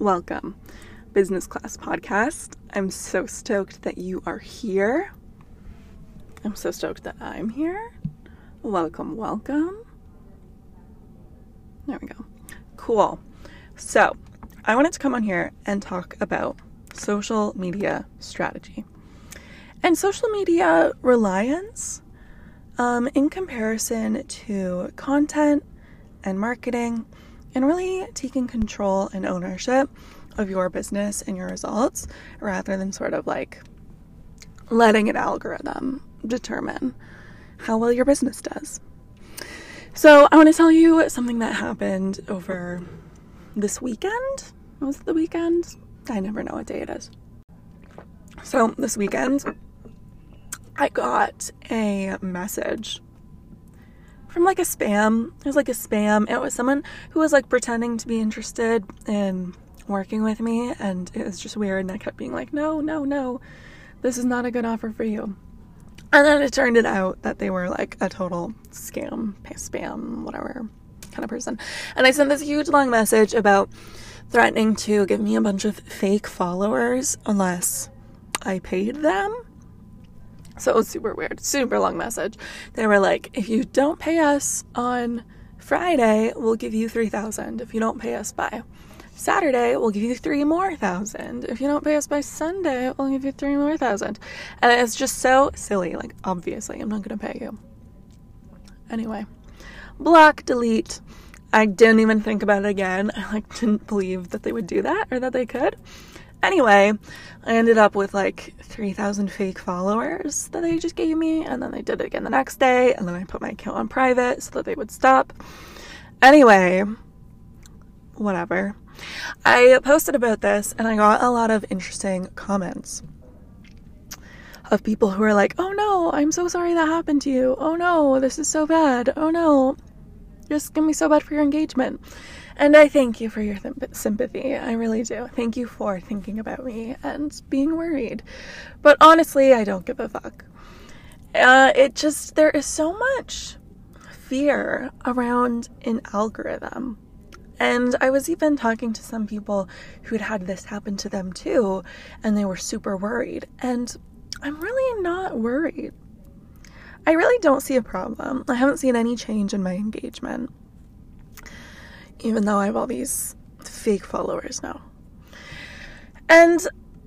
Welcome, Business Klass Podcast. I'm so stoked that you are here. I'm so stoked that I'm here. Welcome, welcome. There we go. Cool. So, I wanted to come on here and talk about social media strategy and social media reliance um, in comparison to content and marketing and really taking control and ownership of your business and your results rather than sort of like letting an algorithm determine how well your business does. So, I want to tell you something that happened over this weekend. Was the weekend? I never know what day it is. So, this weekend, I got a message from like a spam. It was like a spam. It was someone who was like pretending to be interested in working with me, and it was just weird. And I kept being like, no, no, no, this is not a good offer for you. And then it turned it out that they were like a total scam, spam, whatever kind of person. And I sent this huge long message about threatening to give me a bunch of fake followers unless I paid them. So it was super weird, super long message. They were like, if you don't pay us on Friday, we'll give you 3000 If you don't pay us by Saturday, we'll give you three more thousand. If you don't pay us by Sunday, we'll give you three more thousand. And it's just so silly. Like, obviously, I'm not going to pay you. Anyway, block, delete. I didn't even think about it again. I like didn't believe that they would do that or that they could. Anyway, I ended up with like 3,000 fake followers that they just gave me, and then they did it again the next day, and then I put my account on private so that they would stop. Anyway, whatever. I posted about this and I got a lot of interesting comments of people who are like, oh no, I'm so sorry that happened to you. Oh no, this is so bad. Oh no, just gonna be so bad for your engagement. And I thank you for your th- sympathy. I really do. Thank you for thinking about me and being worried. But honestly, I don't give a fuck. Uh, it just, there is so much fear around an algorithm. And I was even talking to some people who'd had this happen to them too, and they were super worried. And I'm really not worried. I really don't see a problem. I haven't seen any change in my engagement even though I have all these fake followers now. And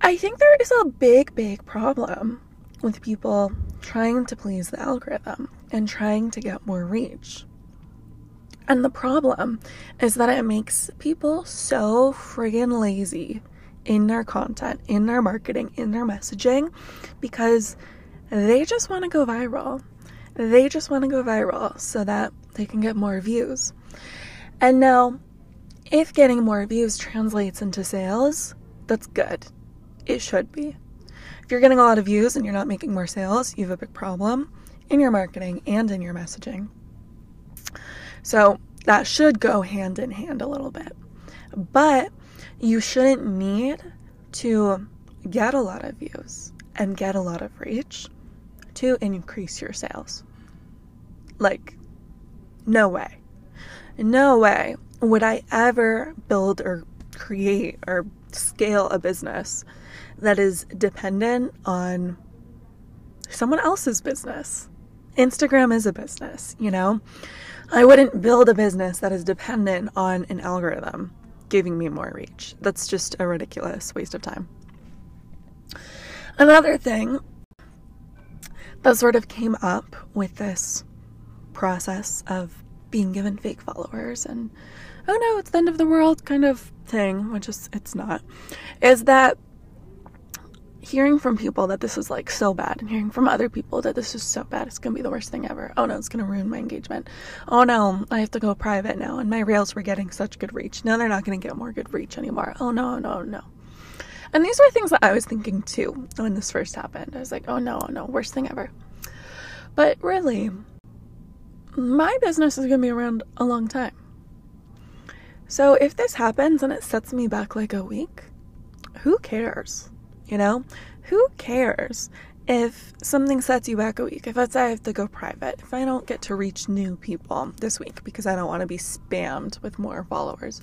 I think there is a big, big problem with people trying to please the algorithm and trying to get more reach. And the problem is that it makes people so friggin' lazy in their content, in their marketing, in their messaging because they just want to go viral. They just want to go viral so that they can get more views. And now, if getting more views translates into sales, that's good. It should be. If you're getting a lot of views and you're not making more sales, you have a big problem in your marketing and in your messaging. So that should go hand in hand a little bit. But you shouldn't need to get a lot of views and get a lot of reach to increase your sales. Like, no way no way would I ever build or create or scale a business that is dependent on someone else's business. Instagram is a business, you know? I wouldn't build a business that is dependent on an algorithm giving me more reach. That's just a ridiculous waste of time. Another thing that sort of came up with this process of being given fake followers and oh no, it's the end of the world kind of thing, which is it's not, is that hearing from people that this is like so bad and hearing from other people that this is so bad, it's gonna be the worst thing ever. Oh no, it's gonna ruin my engagement. Oh no, I have to go private now and my reels were getting such good reach. Now they're not gonna get more good reach anymore. Oh no, no, no. And these were things that I was thinking too when this first happened. I was like, oh no, oh no, worst thing ever. But really, my business is going to be around a long time. So if this happens and it sets me back like a week, who cares? You know? Who cares if something sets you back a week? If let's say I have to go private, if I don't get to reach new people this week because I don't want to be spammed with more followers,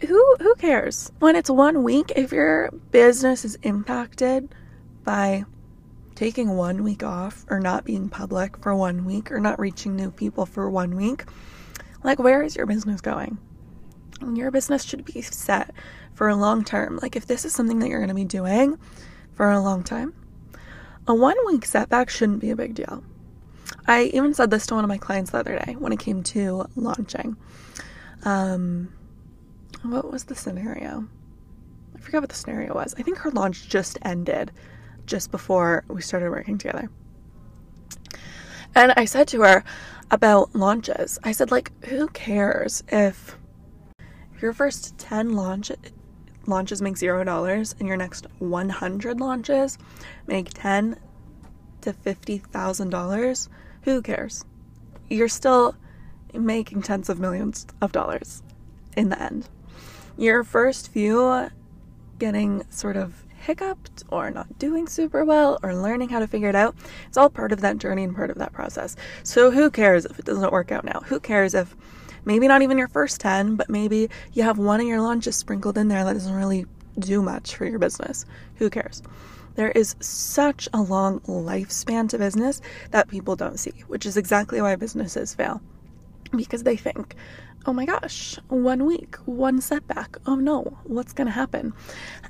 who who cares when it's one week if your business is impacted by taking one week off or not being public for one week or not reaching new people for one week like where is your business going your business should be set for a long term like if this is something that you're going to be doing for a long time a one week setback shouldn't be a big deal i even said this to one of my clients the other day when it came to launching um what was the scenario? I forgot what the scenario was. I think her launch just ended just before we started working together. And I said to her about launches, I said, like, who cares if your first 10 launch launches make zero dollars and your next 100 launches make 10 to $50,000? Who cares? You're still making tens of millions of dollars in the end your first few getting sort of hiccuped or not doing super well or learning how to figure it out, it's all part of that journey and part of that process. So who cares if it doesn't work out now? Who cares if maybe not even your first 10, but maybe you have one of your launches sprinkled in there that doesn't really do much for your business? Who cares? There is such a long lifespan to business that people don't see, which is exactly why businesses fail. Because they think, oh my gosh, one week, one setback. Oh no, what's going to happen?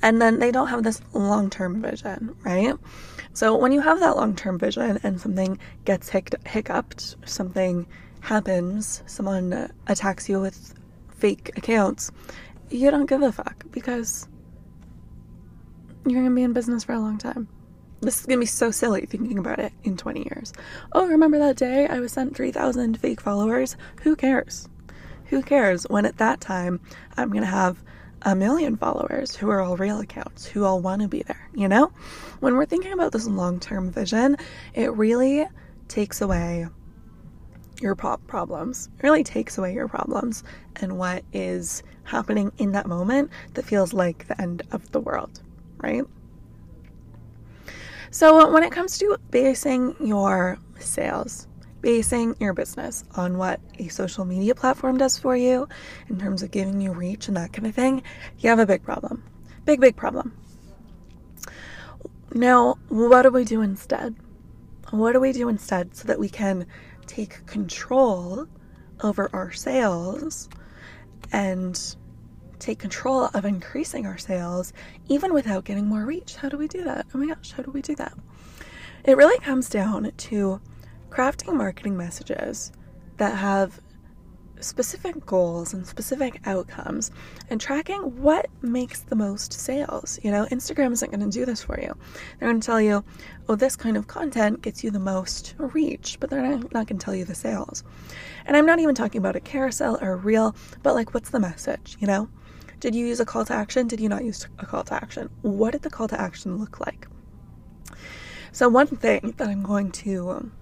And then they don't have this long term vision, right? So when you have that long term vision and something gets hic- hiccuped, something happens, someone attacks you with fake accounts, you don't give a fuck because you're going to be in business for a long time. This is going to be so silly thinking about it in 20 years. Oh, remember that day I was sent 3,000 fake followers? Who cares? Who cares when at that time I'm going to have a million followers who are all real accounts, who all want to be there, you know? When we're thinking about this long term vision, it really takes away your problems. It really takes away your problems and what is happening in that moment that feels like the end of the world, right? So, when it comes to basing your sales, basing your business on what a social media platform does for you in terms of giving you reach and that kind of thing, you have a big problem. Big, big problem. Now, what do we do instead? What do we do instead so that we can take control over our sales and take control of increasing our sales even without getting more reach? How do we do that? Oh my gosh, how do we do that? It really comes down to crafting marketing messages that have specific goals and specific outcomes and tracking what makes the most sales. You know, Instagram isn't going to do this for you. They're going to tell you, oh, this kind of content gets you the most reach, but they're not, going to tell you the sales. And I'm not even talking about a carousel or a reel, but like, what's the message? You know, did you use a call to action? Did you not use a call to action? What did the call to action look like? So, one thing that I'm going to um,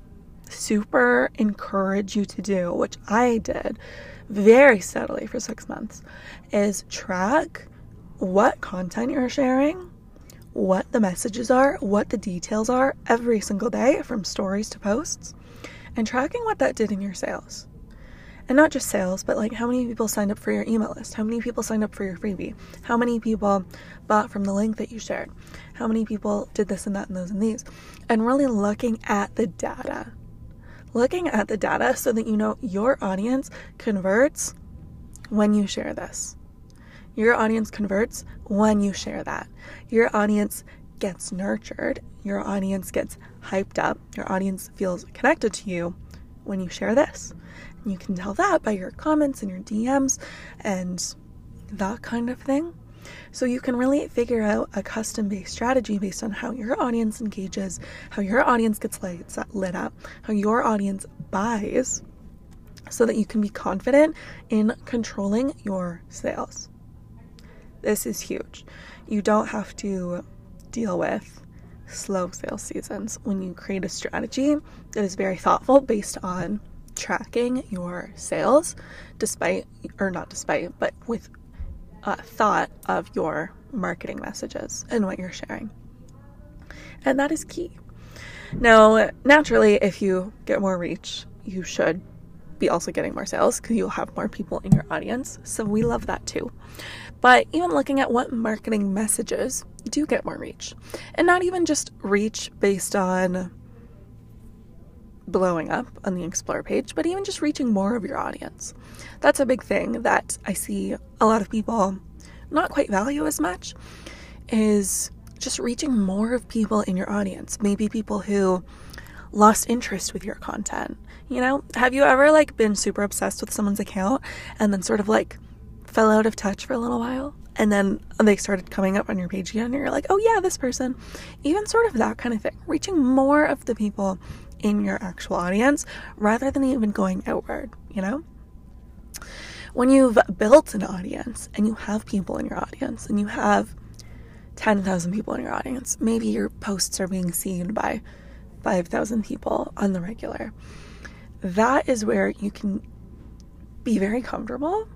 super encourage you to do, which I did very steadily for six months, is track what content you're sharing, what the messages are, what the details are every single day from stories to posts, and tracking what that did in your sales. And not just sales, but like how many people signed up for your email list, how many people signed up for your freebie, how many people bought from the link that you shared, how many people did this and that and those and these, and really looking at the data looking at the data so that you know your audience converts when you share this. Your audience converts when you share that. Your audience gets nurtured. Your audience gets hyped up. Your audience feels connected to you when you share this. And you can tell that by your comments and your DMs and that kind of thing. So you can really figure out a custom based strategy based on how your audience engages, how your audience gets uh, lit up, how your audience buys, so that you can be confident in controlling your sales. This is huge. You don't have to deal with slow sales seasons when you create a strategy that is very thoughtful based on tracking your sales despite or not despite but with uh, thought of your marketing messages and what you're sharing. And that is key. Now, naturally, if you get more reach, you should be also getting more sales because you'll have more people in your audience. So we love that too. But even looking at what marketing messages do get more reach, and not even just reach based on blowing up on the explore page, but even just reaching more of your audience. That's a big thing that I see a lot of people not quite value as much is just reaching more of people in your audience. Maybe people who lost interest with your content. You know, have you ever like been super obsessed with someone's account and then sort of like fell out of touch for a little while? And then they started coming up on your page again, and you're like, oh yeah, this person. Even sort of that kind of thing. Reaching more of the people in your actual audience rather than even going outward, you know? When you've built an audience and you have people in your audience and you have 10,000 people in your audience, maybe your posts are being seen by 5,000 people on the regular. That is where you can be very comfortable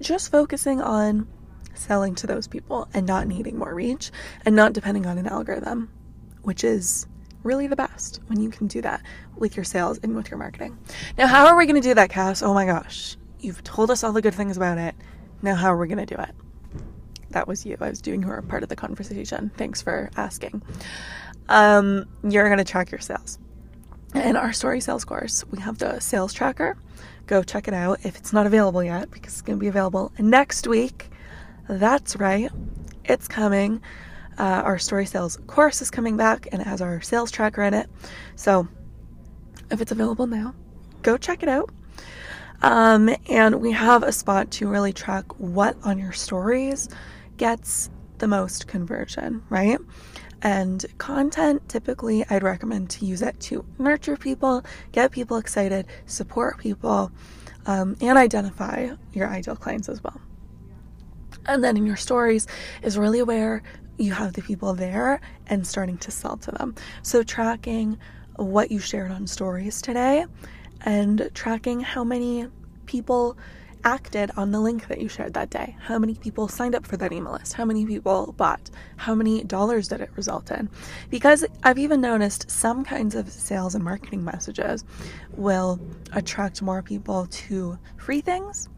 just focusing on selling to those people and not needing more reach and not depending on an algorithm, which is really the best when you can do that with your sales and with your marketing. Now, how are we going to do that, Cass? Oh my gosh. You've told us all the good things about it. Now, how are we going to do it? That was you. I was doing your part of the conversation. Thanks for asking. Um, you're going to track your sales. In our story sales course, we have the sales tracker. Go check it out if it's not available yet because it's going to be available next week. That's right. It's coming. Uh, our story sales course is coming back and it has our sales tracker in it. So if it's available now, go check it out. Um, and we have a spot to really track what on your stories gets the most conversion, right? And content, typically, I'd recommend to use it to nurture people, get people excited, support people, um, and identify your ideal clients as well. And then in your stories is really where you have the people there and starting to sell to them. So, tracking what you shared on stories today and tracking how many people acted on the link that you shared that day. How many people signed up for that email list? How many people bought? How many dollars did it result in? Because I've even noticed some kinds of sales and marketing messages will attract more people to free things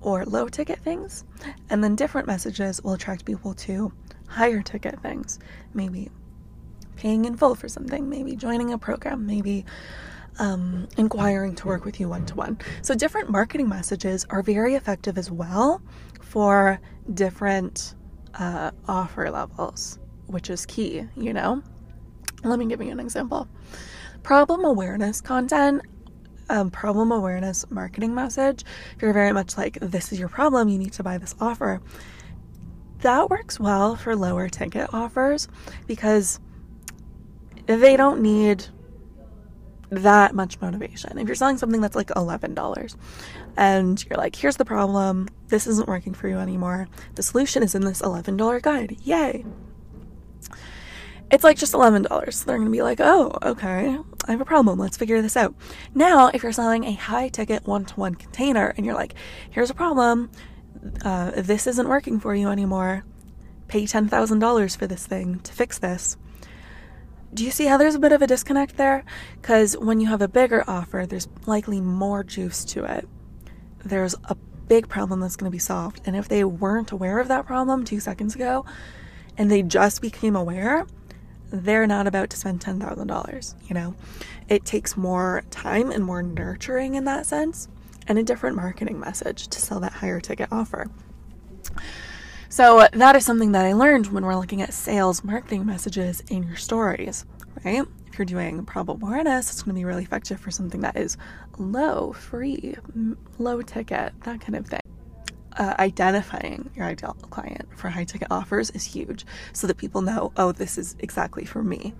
or low ticket things, and then different messages will attract people to higher ticket things, maybe paying in full for something, maybe joining a program, maybe um, inquiring to work with you one to one. So, different marketing messages are very effective as well for different uh, offer levels, which is key, you know? Let me give you an example. Problem awareness content, um, problem awareness marketing message, if you're very much like, this is your problem, you need to buy this offer, that works well for lower ticket offers because they don't need that much motivation. If you're selling something that's like $11 and you're like, here's the problem, this isn't working for you anymore, the solution is in this $11 guide, yay. It's like just $11. So they're to be like, oh, okay, I have a problem. Let's figure this out. Now, if you're selling a high ticket one to one container and you're like, here's a problem, uh, this isn't working for you anymore, pay $10,000 for this thing to fix this do you see how there's a bit of a disconnect there? Because when you have a bigger offer, there's likely more juice to it. There's a big problem that's going to be solved. And if they weren't aware of that problem two seconds ago and they just became aware, they're not about to spend $10,000. You know, it takes more time and more nurturing in that sense and a different marketing message to sell that higher ticket offer. So that is something that I learned when we're looking at sales marketing messages in your stories, right? If you're doing problem awareness, it's going to be really effective for something that is low, free, low ticket, that kind of thing. Uh, identifying your ideal client for high ticket offers is huge so that people know, oh, this is exactly for me.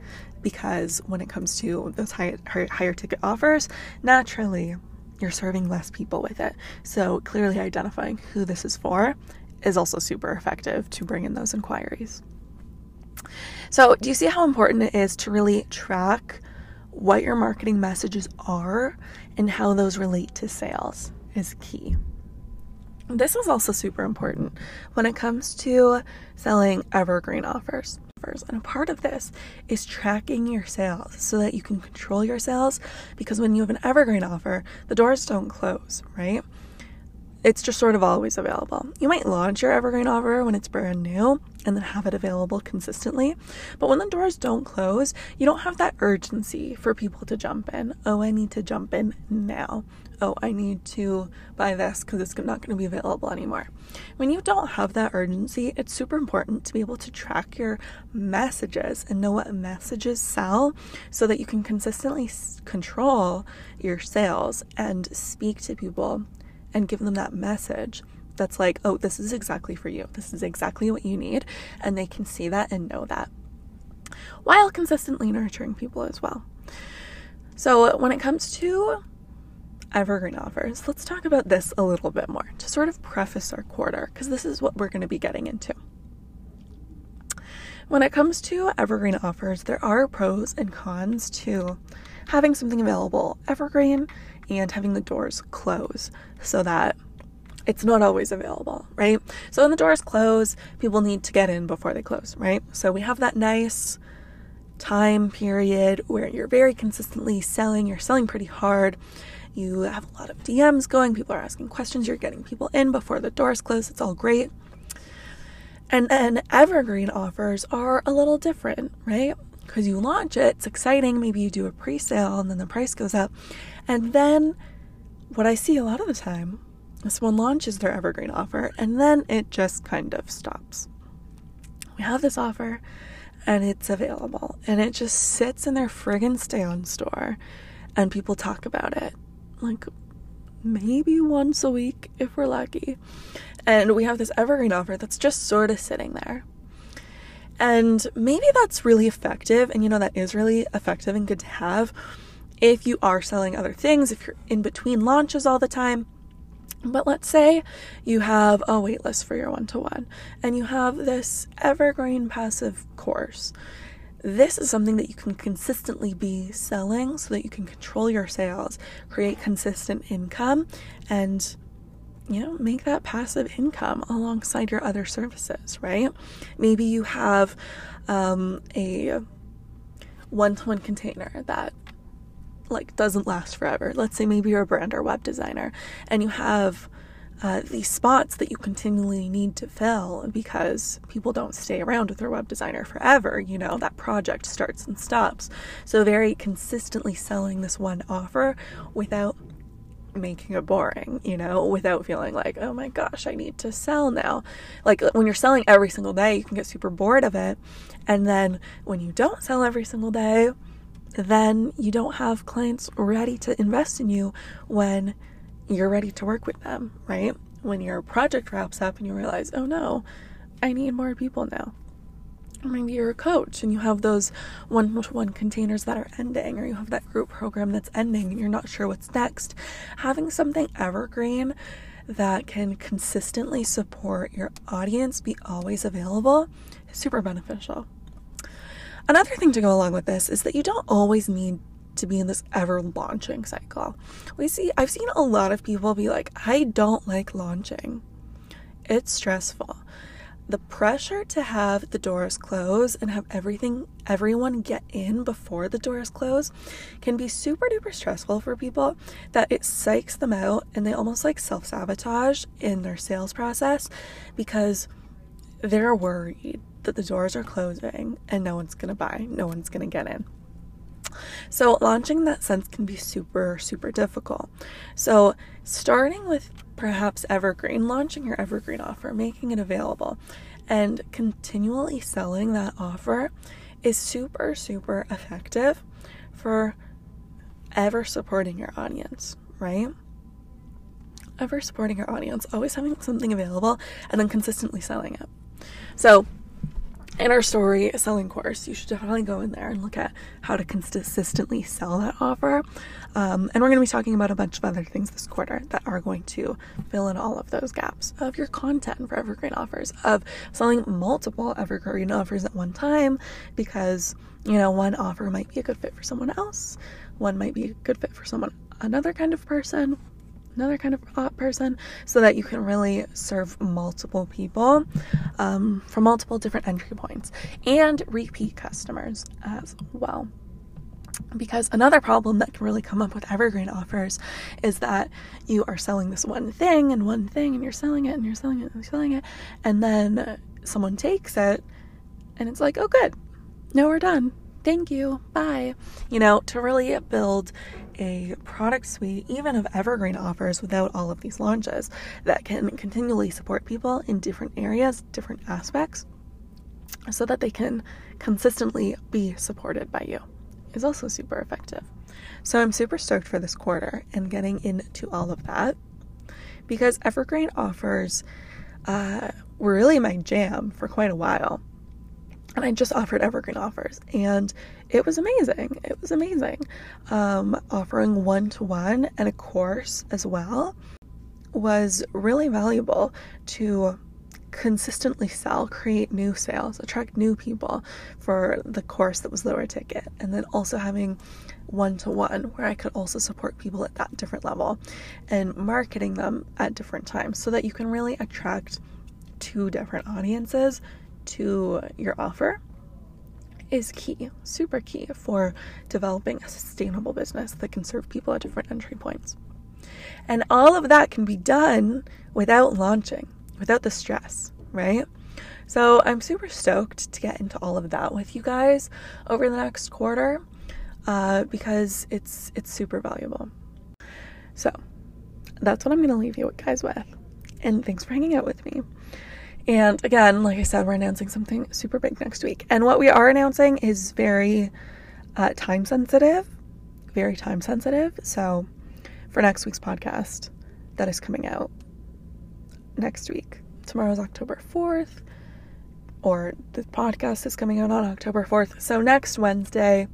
Because when it comes to those high, higher ticket offers, naturally you're serving less people with it. So clearly identifying who this is for is also super effective to bring in those inquiries. So, do you see how important it is to really track what your marketing messages are and how those relate to sales is key. This is also super important when it comes to selling evergreen offers. Offers. And a part of this is tracking your sales so that you can control your sales because when you have an evergreen offer, the doors don't close, right? It's just sort of always available. You might launch your evergreen offer when it's brand new and then have it available consistently. But when the doors don't close, you don't have that urgency for people to jump in. Oh, I need to jump in now. Oh, I need to buy this because it's not going to be available anymore. When you don't have that urgency, it's super important to be able to track your messages and know what messages sell so that you can consistently control your sales and speak to people and give them that message that's like, oh, this is exactly for you. This is exactly what you need. And they can see that and know that while consistently nurturing people as well. So, when it comes to evergreen offers, let's talk about this a little bit more to sort of preface our quarter, because this is what we're going to be getting into. When it comes to evergreen offers, there are pros and cons to having something available evergreen and having the doors close so that it's not always available, right? So when the doors close, people need to get in before they close, right? So we have that nice time period where you're very consistently selling, you're selling pretty hard. You have a lot of DMs going, people are asking questions, you're getting people in before the doors close. It's all great. And then evergreen offers are a little different, right? Because you launch it, it's exciting. Maybe you do a pre sale and then the price goes up. And then what I see a lot of the time is someone launches their evergreen offer and then it just kind of stops. We have this offer and it's available and it just sits in their friggin' Stan Store and people talk about it like maybe once a week if we're lucky. And we have this evergreen offer that's just sort of sitting there. And maybe that's really effective, and you know, that is really effective and good to have if you are selling other things, if you're in between launches all the time. But let's say you have a waitlist for your one to one and you have this evergreen passive course. This is something that you can consistently be selling so that you can control your sales, create consistent income, and you know, make that passive income alongside your other services, right? Maybe you have um, a one to one container that like doesn't last forever. Let's say maybe you're a brand or web designer and you have uh, these spots that you continually need to fill because people don't stay around with their web designer forever. You know, that project starts and stops. So, very consistently selling this one offer without making it boring, you know, without feeling like, oh my gosh, I need to sell now. Like when you're selling every single day, you can get super bored of it. And then when you don't sell every single day, then you don't have clients ready to invest in you when you're ready to work with them, right? When your project wraps up and you realize, oh no, I need more people now. Maybe you're a coach and you have those one to one containers that are ending, or you have that group program that's ending and you're not sure what's next. Having something evergreen that can consistently support your audience be always available is super beneficial. Another thing to go along with this is that you don't always need to be in this ever launching cycle. We see I've seen a lot of people be like, "I don't like launching. It's stressful." The pressure to have the doors close and have everything everyone get in before the doors close can be super duper stressful for people that it psychs them out and they almost like self-sabotage in their sales process because they're worried that the doors are closing and no one's to buy, no one's to get in. So, launching that sense can be super, super difficult. So, starting with perhaps Evergreen, launching your Evergreen offer, making it available, and continually selling that offer is super, super effective for ever supporting your audience, right? Ever supporting your audience, always having something available, and then consistently selling it. So, in our story selling course, you should definitely go in there and look at how to consistently sell that offer. Um, and we're going to be talking about a bunch of other things this quarter that are going to fill in all of those gaps of your content for evergreen offers, of selling multiple evergreen offers at one time because, you know, one offer might be a good fit for someone else, one might be a good fit for someone, another kind of person, another kind of uh, person so that you can really serve multiple people um, from multiple different entry points and repeat customers as well. Because another problem that can really come up with evergreen offers is that you are selling this one thing and one thing and you're selling it and you're selling it and you're selling it and then someone takes it and it's like oh good. Now we're done. Thank you. Bye. You know to really build a product suite even of evergreen offers without all of these launches that can continually support people in different areas different aspects so that they can consistently be supported by you is also super effective. So I'm super stoked for this quarter and getting into all of that because Evergreen offers uh, were really my jam for quite a while. And I just offered Evergreen offers, and it was amazing. It was amazing. Um, offering one to one and a course as well was really valuable to consistently sell, create new sales, attract new people for the course that was lower ticket, and then also having one to one where I could also support people at that different level and marketing them at different times so that you can really attract two different audiences to your offer is key, super key for developing a sustainable business that can serve people at different entry points. And all of that can be done without launching without the stress, right? So I'm super stoked to get into all of that with you guys over the next quarter uh, because it's it's super valuable. So that's what I'm gonna leave you guys with. And thanks for hanging out with me. And again, like I said, we're announcing something super big next week. And what we are announcing is very uh, time sensitive, very time sensitive. So for next week's podcast that is coming out, next week. Tomorrow's October 4th, or the podcast is coming out on October 4th. So next Wednesday,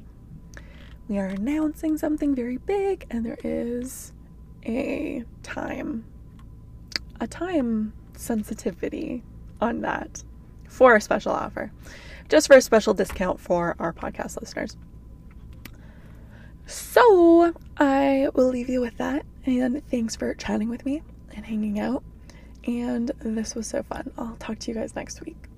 we are announcing something very big, and there is a time, a time sensitivity on that for a special offer, just for a special discount for our podcast listeners. So I will leave you with that, and thanks for chatting with me and hanging out. And this was so fun. I'll talk to you guys next week.